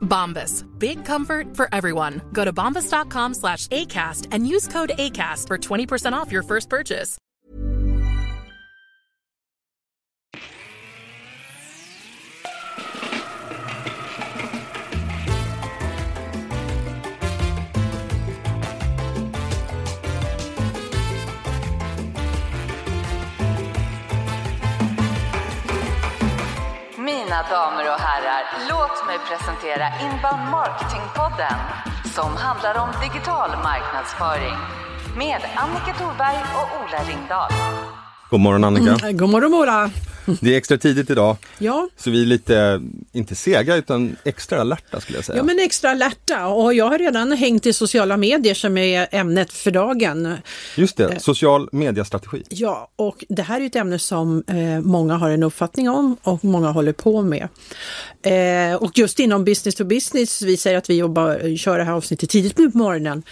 Bombas. Big comfort for everyone. Go to bombas.com slash ACAST and use code ACAST for 20% off your first purchase. Mina damer och herrar, presentera Inbound Marketing-podden som handlar om digital marknadsföring med Annika Thorberg och Ola Ringdahl. God morgon Annika. Eh, God morgon Ola! Det är extra tidigt idag, Ja, så vi är lite, inte sega utan extra alerta skulle jag säga. ja men extra alerta och jag har redan hängt i sociala medier som är ämnet för dagen. Just det, social mediastrategi. Ja, och det här är ett ämne som eh, många har en uppfattning om och många håller på med. Eh, och just inom business to business, vi säger att vi jobbar, kör det här avsnittet tidigt på morgonen.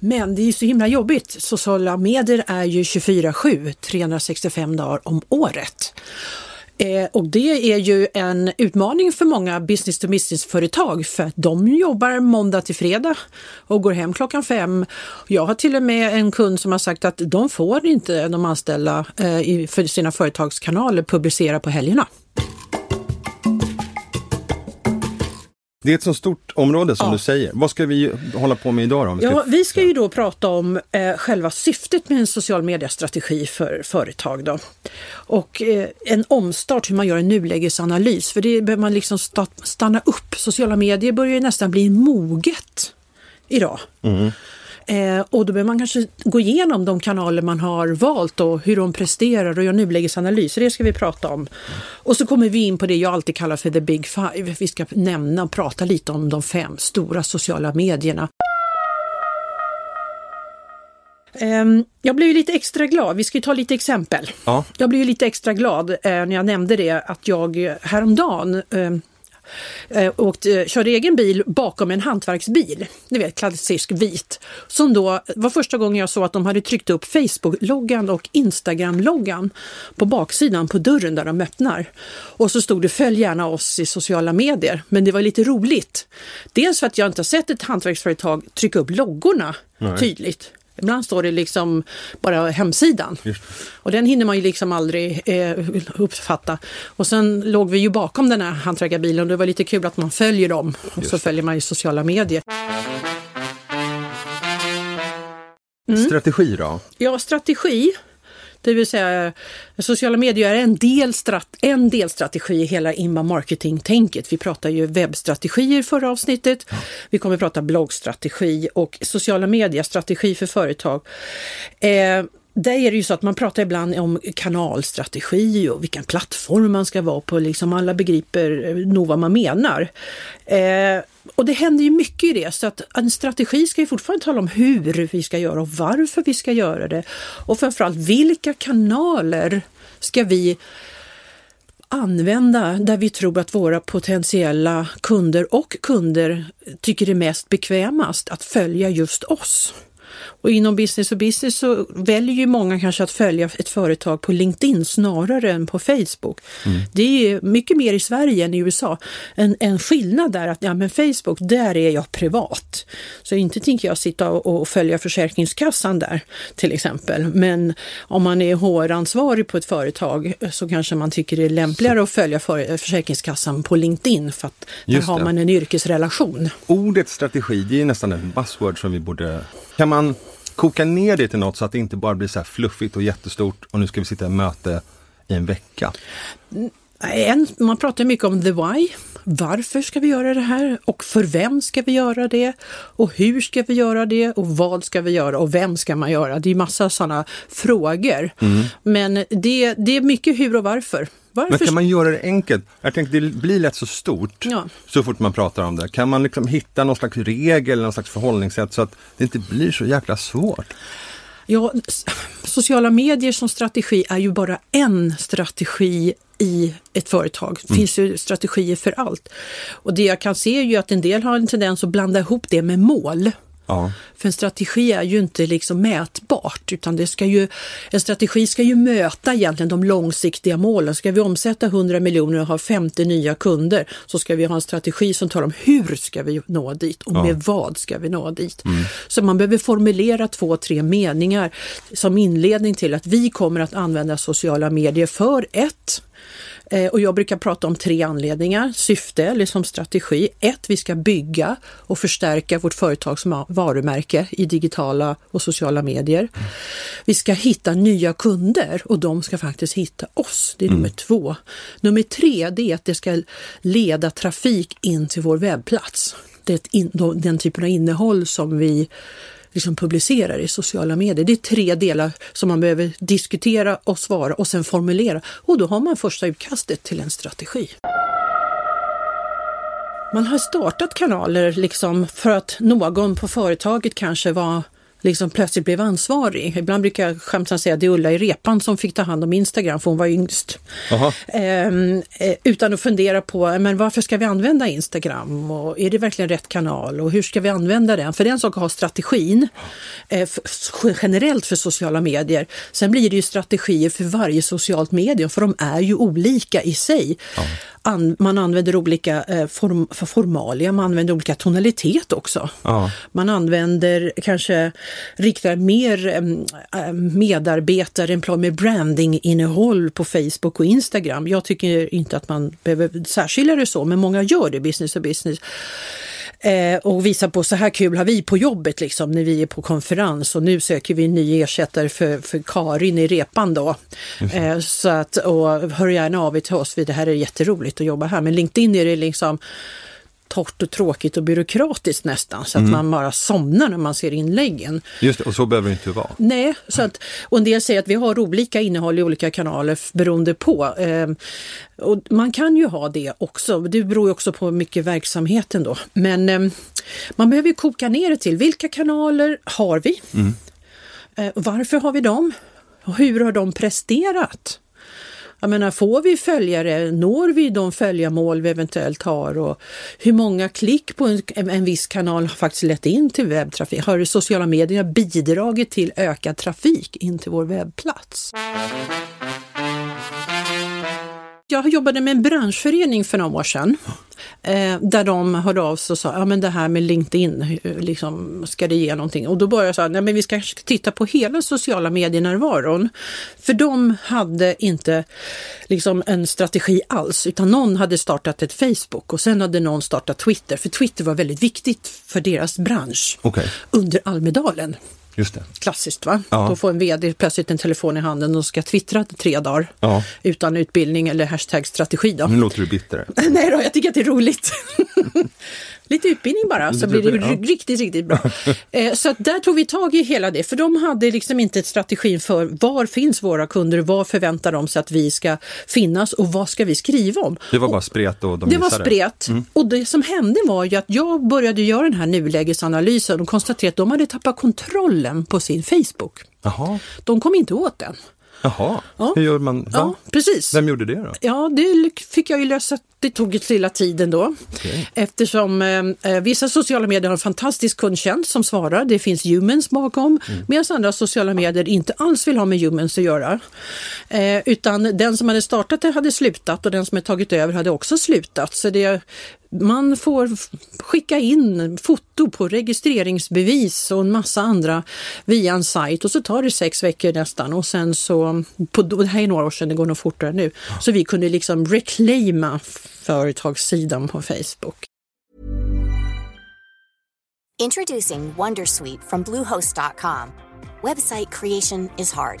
Men det är ju så himla jobbigt. Sociala medier är ju 24-7, 365 dagar om året. Eh, och det är ju en utmaning för många business to business-företag för att de jobbar måndag till fredag och går hem klockan fem. Jag har till och med en kund som har sagt att de får inte de anställda eh, i, för sina företagskanaler publicera på helgerna. Det är ett så stort område som Ja. du säger. Vad ska vi hålla på med idag då? om Ja, vi ska ju då prata om eh, själva syftet med en social mediestrategi för företag. Då. Och eh, en omstart, hur man gör en nulägesanalys. För det behöver man liksom sta- stanna upp. Sociala medier börjar ju nästan bli moget idag. Eh, och då behöver man kanske gå igenom de kanaler man har valt och hur de presterar och göra nulägesanalyser. Det ska vi prata om. Och så kommer vi in på det jag alltid kallar för the big five. Vi ska nämna och prata lite om de fem stora sociala medierna. Ehm, Jag blev lite extra glad, vi ska ju ta lite exempel. Ja. Jag blev lite extra glad eh, när jag nämnde det att jag eh, häromdagen eh, eh, åkte, körde egen bil bakom en hantverksbil, ni vet klassisk vit, som då var första gången jag såg att de hade tryckt upp Facebook-loggan och Instagram-loggan på baksidan på dörren där de öppnar. Och så stod det följ gärna oss i sociala medier, men det var lite roligt. Dels för att jag inte har sett ett hantverksföretag trycka upp loggorna tydligt. Ibland står det liksom bara hemsidan. Och den hinner man ju liksom aldrig eh, uppfatta. Och sen låg vi ju bakom den här hantverkarbilen och det var lite kul att man följer dem. Och så följer man ju sociala medier. Mm. Strategi då? Ja, strategi. Det vill säga sociala medier är en, del strat, en delstrategi i hela inbound marketing-tänket. Vi pratar ju webbstrategier förra avsnittet. Vi kommer att prata bloggstrategi och sociala medier-strategi för företag. Eh, där är det ju så att man pratar ibland om kanalstrategi och vilken plattform man ska vara på. Liksom alla begriper eh, nog vad man menar. Eh, och det händer ju mycket i det, så att en strategi ska ju fortfarande tala om hur vi ska göra och varför vi ska göra det. Och framförallt vilka kanaler ska vi använda där vi tror att våra potentiella kunder och kunder tycker det är mest bekvämast att följa just oss. Och inom business och business så väljer ju många kanske att följa ett företag på LinkedIn snarare än på Facebook. Det är mycket mer i Sverige än i USA. En, en skillnad där att ja, men Facebook, där är jag privat. Så inte tänker jag sitta och, och följa Försäkringskassan där till exempel. Men om man är HR-ansvarig på ett företag så kanske man tycker det är lämpligare att följa för, Försäkringskassan på LinkedIn för att där har man en yrkesrelation. Ordet strategi, det är nästan ett buzzword som vi borde... Kan man koka ner det till något så att det inte bara blir så här fluffigt och jättestort och nu ska vi sitta i möte i en vecka? En, man pratar mycket om the why. Varför ska vi göra det här? Och för vem ska vi göra det? Och hur ska vi göra det? Och vad ska vi göra? Och vem ska man göra? Det är massa sådana frågor. Mm. Men det, det är mycket hur och varför. Varför. Men kan man göra det enkelt? Jag tänkte det blir lätt så stort ja. så fort man pratar om det. Kan man liksom hitta någon slags regel, någon slags förhållningssätt så att det inte blir så jäkla svårt? Ja, sociala medier som strategi är ju bara en strategi i ett företag. Det mm. finns ju strategier för allt. Och det jag kan se är ju att en del har en tendens att blanda ihop det med mål. Ja. För en strategi är ju inte liksom mätbart utan det ska ju, en strategi ska ju möta egentligen de långsiktiga målen. Ska vi omsätta 100 miljoner och ha 50 nya kunder så ska vi ha en strategi som talar om hur ska vi nå dit och ja. med vad ska vi nå dit. Mm. Så man behöver formulera två, tre meningar som inledning till att vi kommer att använda sociala medier för ett och jag brukar prata om tre anledningar, syfte eller som strategi. Ett, vi ska bygga och förstärka vårt företags varumärke i digitala och sociala medier. Vi ska hitta nya kunder och de ska faktiskt hitta oss. Det är mm. nummer två. Nummer tre, det är att det ska leda trafik in till vår webbplats. Det är in, den typen av innehåll som vi liksom publicerar i sociala medier. Det är tre delar som man behöver diskutera och svara och sen formulera och då har man första utkastet till en strategi. Man har startat kanaler liksom för att någon på företaget kanske var liksom plötsligt blev ansvarig. Ibland brukar jag skämtsamt säga att det är Ulla i Repan som fick ta hand om Instagram för hon var yngst. Ehm, eh, utan att fundera på men varför ska vi använda Instagram och är det verkligen rätt kanal och hur ska vi använda den? För den sak att ha strategin eh, generellt för sociala medier. Sen blir det ju strategier för varje socialt medium för de är ju olika i sig. Ja an, man använder olika eh, form, för formalia, man använder olika tonalitet också. Ja. Man använder kanske, riktar mer eh, medarbetare, employee branding-innehåll på Facebook och Instagram. Jag tycker inte att man behöver särskilja det så, men många gör det, business to business eh, och visa på så här kul har vi på jobbet liksom när vi är på konferens och nu söker vi en ny ersättare för, för Karin i repan då. Eh, så att, och hör gärna av er till oss, det här är jätteroligt att jobba här. Men LinkedIn är det liksom torrt och tråkigt och byråkratiskt nästan så att mm. man bara somnar när man ser inläggen. Just det, och så behöver det inte vara. Nej, så att, och en del säger att vi har olika innehåll i olika kanaler beroende på. Eh, och man kan ju ha det också, det beror ju också på mycket verksamheten då. Men eh, man behöver ju koka ner det till vilka kanaler har vi? Mm. Eh, varför har vi dem? Och hur har de presterat? Jag menar, får vi följare? Når vi de följarmål vi eventuellt har? Och hur många klick på en, en viss kanal har faktiskt lett in till webbtrafik? Har sociala medier bidragit till ökad trafik in till vår webbplats? Jag jobbade med en branschförening för några år sedan eh, där de hörde av sig och sa, ja men det här med LinkedIn, liksom, ska det ge någonting? Och då började jag säga, nej men vi ska titta på hela sociala medienärvaron. För de hade inte liksom en strategi alls, utan någon hade startat ett Facebook och sen hade någon startat Twitter, för Twitter var väldigt viktigt för deras bransch okay. under Almedalen. Just det. Klassiskt va? Ja. Då får en VD plötsligt en telefon i handen och ska twittra tre dagar ja. utan utbildning eller hashtag-strategi. Då. Nu låter du bitter. Nej då, jag tycker att det är roligt. Lite utbildning bara så blir det ja. riktigt, riktigt bra. Eh, så där tog vi tag i hela det, för de hade liksom inte ett strategi för var finns våra kunder, vad förväntar de sig att vi ska finnas och vad ska vi skriva om? Det var bara spret och de Det var spret. Mm. Och det som hände var ju att jag började göra den här nulägesanalysen och konstaterade att de hade tappat kontrollen på sin Facebook. Aha. De kom inte åt den. Jaha, ja. hur gör man? Va? Ja, precis. Vem gjorde det då? Ja, det fick jag ju lösa. Det tog ett lilla tiden då. Okay. Eftersom eh, eh, vissa sociala medier har en fantastisk kundtjänst som svarar. Det finns humans bakom. Mm. Medan andra sociala medier inte alls vill ha med humans att göra. Eh, utan den som hade startat det hade slutat och den som hade tagit över hade också slutat. Så det man får skicka in foto på registreringsbevis och en massa andra via en sajt. Och så tar det sex veckor nästan. Och sen så, på, det här är några år sedan, det går nog fortare nu, så vi kunde liksom reclaima företagssidan på Facebook. Introducing Wondersweet from Bluehost.com Website creation is hard,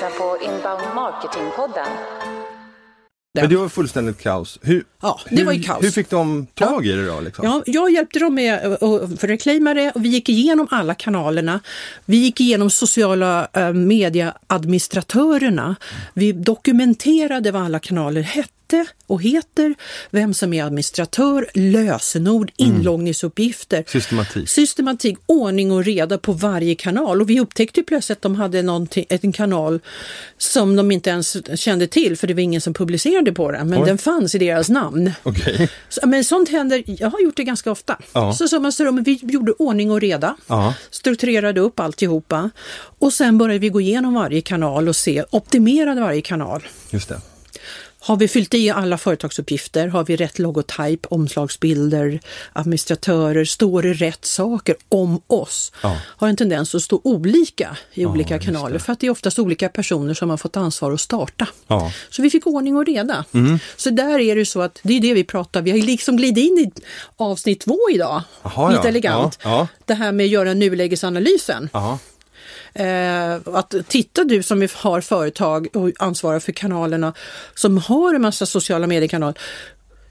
Lyssnar på Inbound Marketing-podden. Men det var fullständigt kaos. Hur, Ja, det hur, var ju kaos. Hur fick de tag i det då? Liksom? Ja, jag hjälpte dem med att reclaima det och vi gick igenom alla kanalerna. Vi gick igenom sociala eh, medieadministratörerna. Vi dokumenterade vad alla kanaler hette och heter, vem som är administratör, lösenord, inloggningsuppgifter. Systematik. Systematik, ordning och reda på varje kanal. Och vi upptäckte ju plötsligt att de hade en kanal som de inte ens kände till, för det var ingen som publicerade på den, men Oj. den fanns i deras namn. Okej. Så, men sånt händer, jag har gjort det ganska ofta. Ja. Så som man men vi gjorde ordning och reda, Ja. strukturerade upp alltihopa och sen började vi gå igenom varje kanal och se, optimerade varje kanal. Just det. Har vi fyllt i alla företagsuppgifter? Har vi rätt logotyp, omslagsbilder, administratörer? Står det rätt saker om oss? Ja. Har en tendens att stå olika i olika just kanaler för att det är oftast olika personer som har fått ansvar att starta. Ja. Mm. Så vi fick ordning och reda. Så där är det så att det är det vi pratar, vi har liksom glidit in i avsnitt två idag. Jaha, Lite ja. elegant. Ja, ja. Det här med att göra nulägesanalysen. Ja. Eh, att titta du som har företag och ansvarar för kanalerna som har en massa sociala mediekanaler.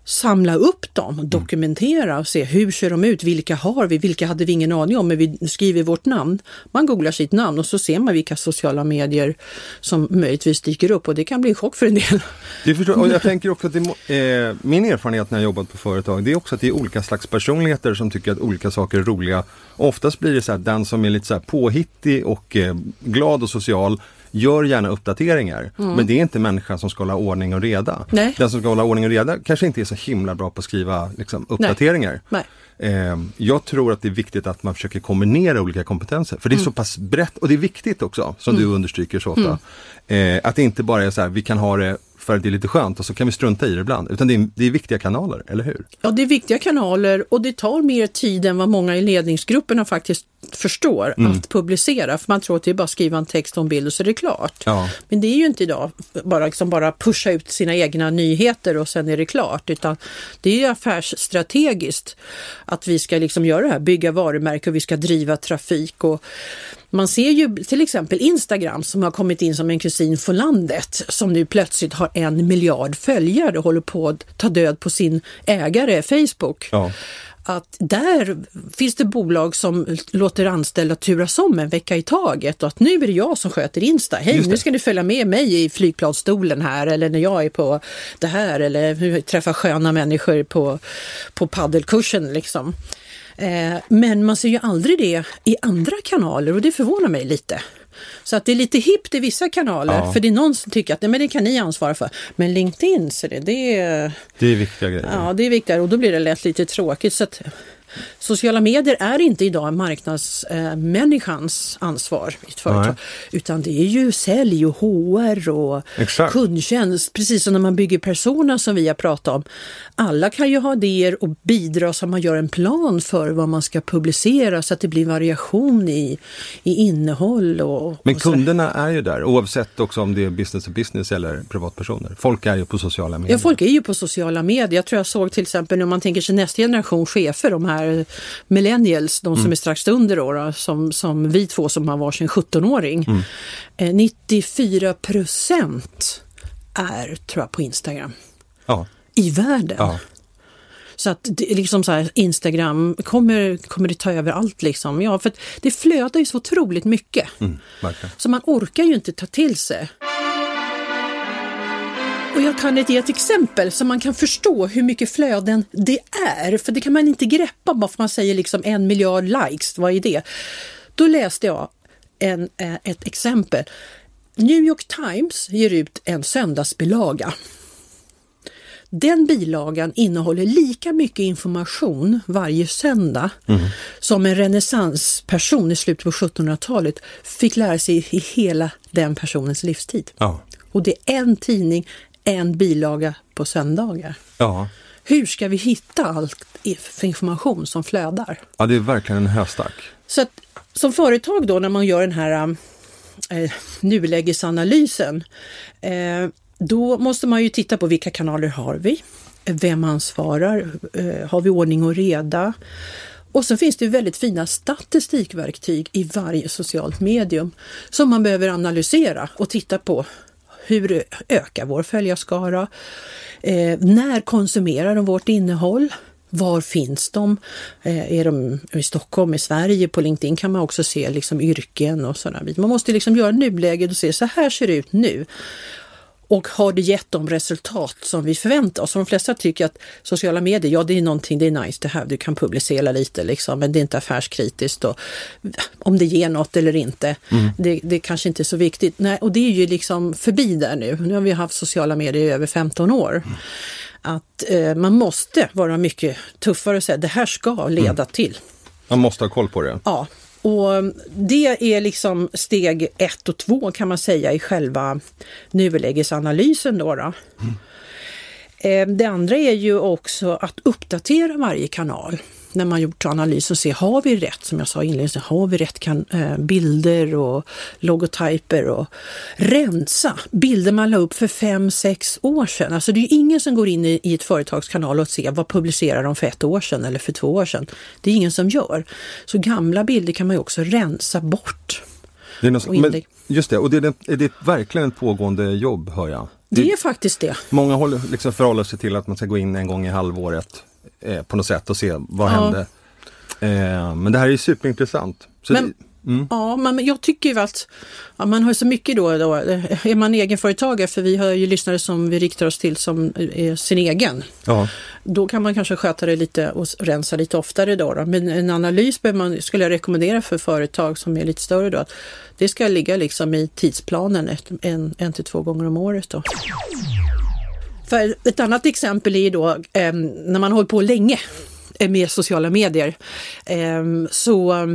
Samla upp dem Mm. dokumentera och se hur ser de ut, vilka har vi, vilka hade vi ingen aning om, men vi skriver vårt namn. Man googlar sitt namn och så ser man vilka sociala medier som möjligtvis dyker upp och det kan bli en chock för en del. Det förstår, och jag tänker också att det, eh, min erfarenhet när jag jobbat på företag, det är också att det är olika slags personligheter som tycker att olika saker är roliga. Oftast blir det så att den som är lite så här påhittig och eh, glad och social gör gärna uppdateringar. Men det är inte människan som ska hålla ordning och reda. Mm. Nej. Den som ska hålla ordning och reda kanske inte är så himla bra på att skriva liksom, uppdateringar. Nej. Eh, jag tror att det är viktigt att man försöker kombinera olika kompetenser. För det är Mm. så pass brett och det är viktigt också, som du understryker så ofta. Eh, att det inte bara är så här, vi kan ha det för att det är lite skönt och så kan vi strunta i det ibland. Utan det är, det är viktiga kanaler, eller hur? Ja, det är viktiga kanaler och det tar mer tid än vad många i ledningsgrupperna faktiskt förstår Mm. att publicera. För man tror att det är bara att skriva en text och en bild och så är det klart. Ja. Men det är ju inte idag bara, liksom bara pusha ut sina egna nyheter och sen är det klart. Utan det är ju affärsstrategiskt att vi ska liksom göra det här, bygga varumärke och vi ska driva trafik. Och man ser ju till exempel Instagram som har kommit in som en kusin från landet som nu plötsligt har en miljard följare och håller på att ta död på sin ägare Facebook Ja. att där finns det bolag som låter anställda turas om en vecka i taget och att nu är det jag som sköter Insta. Hej, nu ska du följa med mig i flygplansstolen här eller när jag är på det här eller hur träffar sköna människor på, på paddelkursen liksom. Eh, men man ser ju aldrig det i andra kanaler och det förvånar mig lite. Så att det är lite hippt i vissa kanaler Ja. för det är någon som tycker att nej, men det kan ni ansvara för. Men LinkedIn, så det, det är Det är viktiga grejer. Ja, det är viktigare och då blir det lätt lite tråkigt. Så att sociala medier är inte idag marknadsmänniskans ansvar i ett företag. Nej. Utan det är ju sälj och HR och Exakt. kundtjänst. Precis som när man bygger persona som vi har pratat om. Alla kan ju ha idéer och bidra så att man gör en plan för vad man ska publicera så att det blir variation i, i innehåll. Och, Men och kunderna är ju där, oavsett också om det är business to business eller privatpersoner. Folk är ju på sociala medier. Ja, folk är ju på sociala medier. Jag tror jag såg till exempel när man tänker sig nästa generation chefer, de här millennials, de som Mm. är strax under då, då som, som vi två som har varsin 17-åring. Mm. Eh, 94 procent är, tror jag, på Instagram Ja. i världen. ja. Så att det är liksom så här, Instagram, kommer, kommer det ta över allt liksom? Ja, för det flödar ju så otroligt mycket. Mm, verkligen. Så man orkar ju inte ta till sig. Och jag kan ge ett exempel så man kan förstå hur mycket flöden det är. För det kan man inte greppa bara för man säger liksom en miljard likes. Vad är det? Då läste jag en, eh, ett exempel. New York Times ger ut en söndagsbilaga. Den bilagan innehåller lika mycket information varje söndag som en renässansperson i slutet på 1700-talet fick lära sig i hela den personens livstid. Ja. Och det är en tidning, en bilaga på söndagar. Ja. Hur ska vi hitta allt för information som flödar? ja, det är verkligen en höstack. Så att, som företag då när man gör den här eh, nulägesanalysen, eh, då måste man ju titta på vilka kanaler har vi? Vem ansvarar? Eh, har vi ordning och reda? Och så finns det väldigt fina statistikverktyg i varje socialt medium som man behöver analysera och titta på. Hur ökar vår följarskara? Eh, när konsumerar de vårt innehåll? Var finns de? Eh, är de i Stockholm, i Sverige? På LinkedIn kan man också se liksom yrken och sådana bitar. Man måste liksom göra nuläget och se så här ser det ut nu. Och har det gett de resultat som vi förväntar oss? De flesta tycker att sociala medier, ja det är någonting, det är nice det här, du kan publicera lite liksom, men det är inte affärskritiskt. Och om det ger något eller inte, det, det kanske inte är så viktigt. Nej, och det är ju liksom förbi där nu. Nu har vi haft sociala medier i över 15 år. Att eh, man måste vara mycket tuffare och säga det här ska leda till. Man måste ha koll på det. Ja, och det är liksom steg ett och två kan man säga i själva nulägesanalysen. Då då. Eh, Det andra är ju också att uppdatera varje kanal när man gjort analys och se, har vi rätt, som jag sa inledningsvis, har vi rätt kan, eh, bilder och logotyper och rensa bilder man la upp för fem, sex år sedan. Alltså det är ju ingen som går in i, i ett företagskanal och ser vad publicerar de för ett år sedan eller för två år sedan. Det är ingen som gör. Så gamla bilder kan man ju också rensa bort. Det är något, men, just det, och det är, det- är det verkligen ett pågående jobb hör jag. Det är faktiskt det. Många håller, liksom förhåller sig till att man ska gå in en gång i halvåret eh, på något sätt och se vad Ja. hände. Eh, men det här är superintressant. Så Men- det, mm, Ja, men jag tycker ju att ja, man har så mycket då, då. Är man egenföretagare, för vi har ju lyssnare som vi riktar oss till som är sin egen. ja, Då kan man kanske sköta det lite och rensa lite oftare då. då. Men en analys man, skulle jag rekommendera för företag som är lite större då. Att det ska ligga liksom i tidsplanen ett, en, en till två gånger om året då. För ett annat exempel är ju då eh, när man håller på länge eh, med sociala medier. Eh, så eh,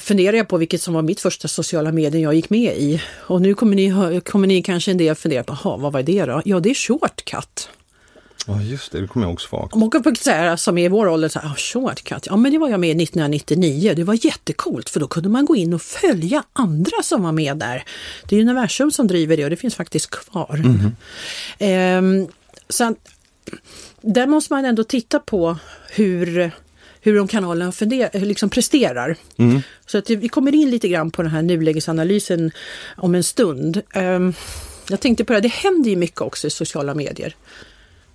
funderar jag på vilket som var mitt första sociala medier jag gick med i. Och nu kommer ni, kommer ni kanske en del fundera på, vad var det då? Ja, det är Shortcut. Ja just det, det kommer jag också ihåg. Många på så här, som är i vår ålder, så här, "Ah, Shortcut, ja men det var jag med i 1999. Det var jättekult för då kunde man gå in och följa andra som var med där. Det är Universum som driver det och det finns faktiskt kvar. Ehm, så att, där måste man ändå titta på hur, hur de kanalerna liksom presterar. Så att vi kommer in lite grann på den här nulägesanalysen om en stund. Ehm, jag tänkte på det, det händer ju mycket också i sociala medier.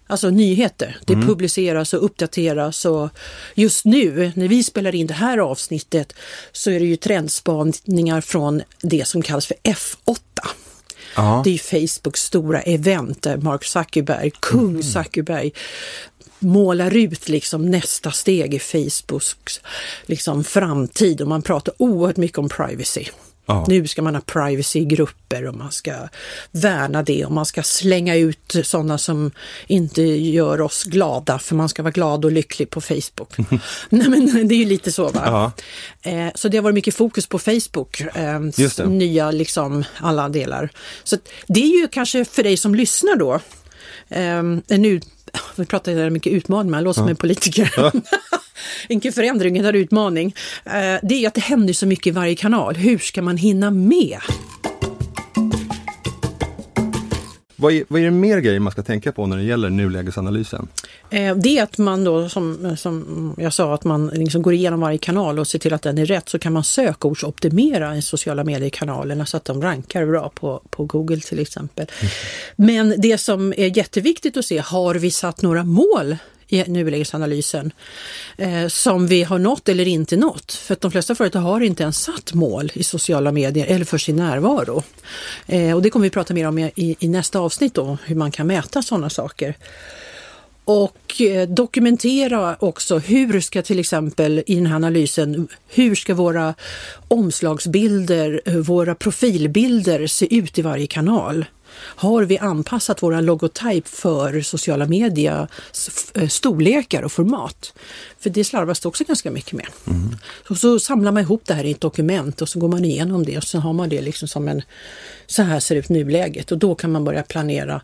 Alltså nyheter. Det publiceras och uppdateras och just nu när vi spelar in det här avsnittet så är det ju trendspaningar från det som kallas för F8. Ja. Det är Facebooks stora event där Mark Zuckerberg, kung Zuckerberg, målar ut liksom nästa steg i Facebooks liksom framtid och man pratar oerhört mycket om privacy. Ja. Nu ska man ha privacy i grupper och man ska värna det och man ska slänga ut sådana som inte gör oss glada för man ska vara glad och lycklig på Facebook. Nej men det är ju lite så va. Ja. Eh, så det har varit mycket fokus på Facebook, eh, nya liksom alla delar. Så det är ju kanske för dig som lyssnar då, eh, en ut, vi pratar mycket utmaning, men jag låter som en politiker. Inte förändring utan utmaning. Eh, det är att det händer så mycket i varje kanal. Hur ska man hinna med? Vad är, vad är det mer grejer man ska tänka på när det gäller nulägesanalysen? Eh, Det är att man då, som, som jag sa, att man liksom går igenom varje kanal och ser till att den är rätt, så kan man sökordsoptimera i sociala medier-kanalerna så att de rankar bra på, på Google till exempel. Men det som är jätteviktigt att se, har vi satt några mål i nulägesanalysen eh, som vi har nått eller inte nått. För att de flesta företag har inte ens satt mål i sociala medier eller för sin närvaro. Eh, och det kommer vi prata mer om i, i, nästa avsnitt då, hur man kan mäta sådana saker. Och eh, dokumentera också hur ska till exempel i den här analysen, hur ska våra omslagsbilder, eh, våra profilbilder se ut i varje kanal? Har vi anpassat våra logotyp för sociala media s- eh, storlekar och format? För det slarvas det också ganska mycket med. Så, så samlar man ihop det här i ett dokument och så går man igenom det och så har man det liksom som en, så här ser ut nuläget och då kan man börja planera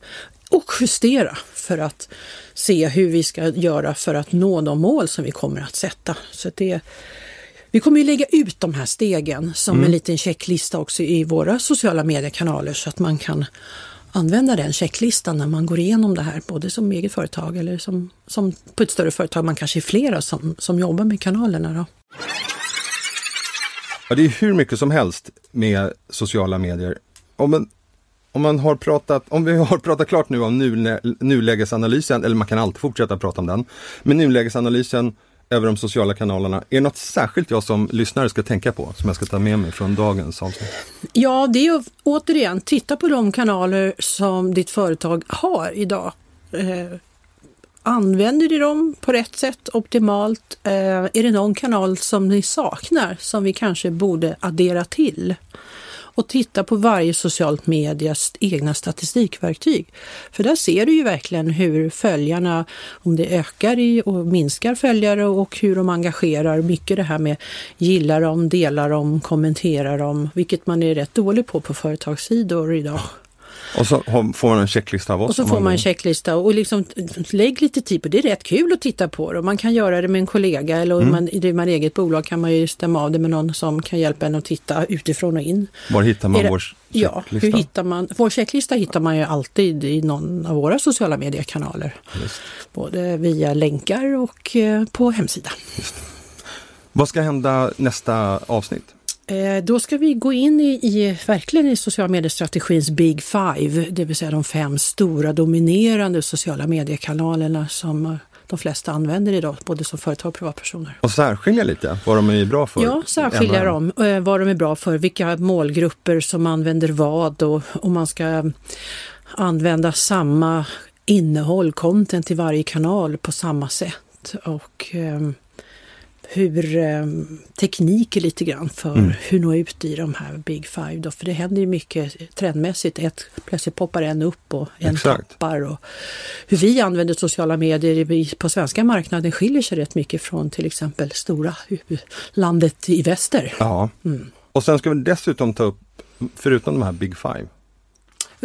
och justera för att se hur vi ska göra för att nå de mål som vi kommer att sätta. Så det, vi kommer ju lägga ut de här stegen som en liten checklista också i våra sociala mediekanaler så att man kan använda den checklistan när man går igenom det här, både som eget företag eller som, som på ett större företag. Man kanske är flera som, som jobbar med kanalerna. Då. Ja, det är hur mycket som helst med sociala medier. Om man, om man har pratat, om vi har pratat klart nu om nulä, nulägesanalysen, eller man kan alltid fortsätta prata om den, men nulägesanalysen över de sociala kanalerna, är det något särskilt jag som lyssnare ska tänka på, som jag ska ta med mig från dagens avsnitt? Ja, det är ju återigen, titta på de kanaler som ditt företag har idag. Eh, använder du dem på rätt sätt, optimalt? Eh, är det någon kanal som ni saknar som vi kanske borde addera till? Och titta på varje socialt medias egna statistikverktyg. För där ser du ju verkligen hur följarna, om det ökar i och minskar följare och hur de engagerar. Mycket det här med gillar dem, delar dem, kommenterar dem, vilket man är rätt dålig på på företagssidor idag. Och så får man en checklista av oss. Och så får man en checklista och liksom lägg lite tid på det. är rätt kul att titta på det. Och Man kan göra det med en kollega eller om man, driver man eget bolag kan man ju stämma av det med någon som kan hjälpa en att titta utifrån och in. Var hittar man det- vår Ja, checklista? hur hittar man? Vår checklista hittar man ju alltid i någon av våra sociala mediekanaler. Både via länkar och eh, på hemsida. Vad ska hända nästa avsnitt? Eh, Då ska vi gå in i, i verkligen i sociala mediestrategins Big Five, det vill säga de fem stora dominerande sociala mediekanalerna som eh, de flesta använder idag, både som företag och privatpersoner. Och särskilja lite vad de är bra för. Ja, särskilja dem, eh, vad de är bra för, vilka målgrupper som använder vad och om man ska använda samma innehåll, content i varje kanal på samma sätt. Och eh, hur eh, teknik är lite grann för Mm. hur nå ut i de här Big Five. Då, för det händer ju mycket trendmässigt. Ett, plötsligt poppar en upp och en Exakt. tappar. Och hur vi använder sociala medier på svenska marknaden skiljer sig rätt mycket från till exempel stora landet i väster. Ja. Mm. Och sen ska vi dessutom ta upp, förutom de här Big Five,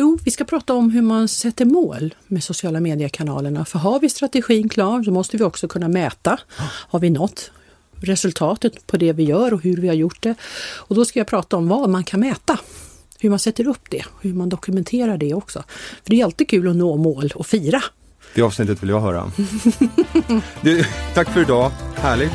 Jo, vi ska prata om hur man sätter mål med sociala mediekanalerna. För har vi strategin klar så måste vi också kunna mäta. Har vi nått resultatet på det vi gör och hur vi har gjort det? Och då ska jag prata om vad man kan mäta. Hur man sätter upp det, hur man dokumenterar det också. För det är alltid kul att nå mål och fira. det avsnittet vill jag höra. du, tack för idag, härligt.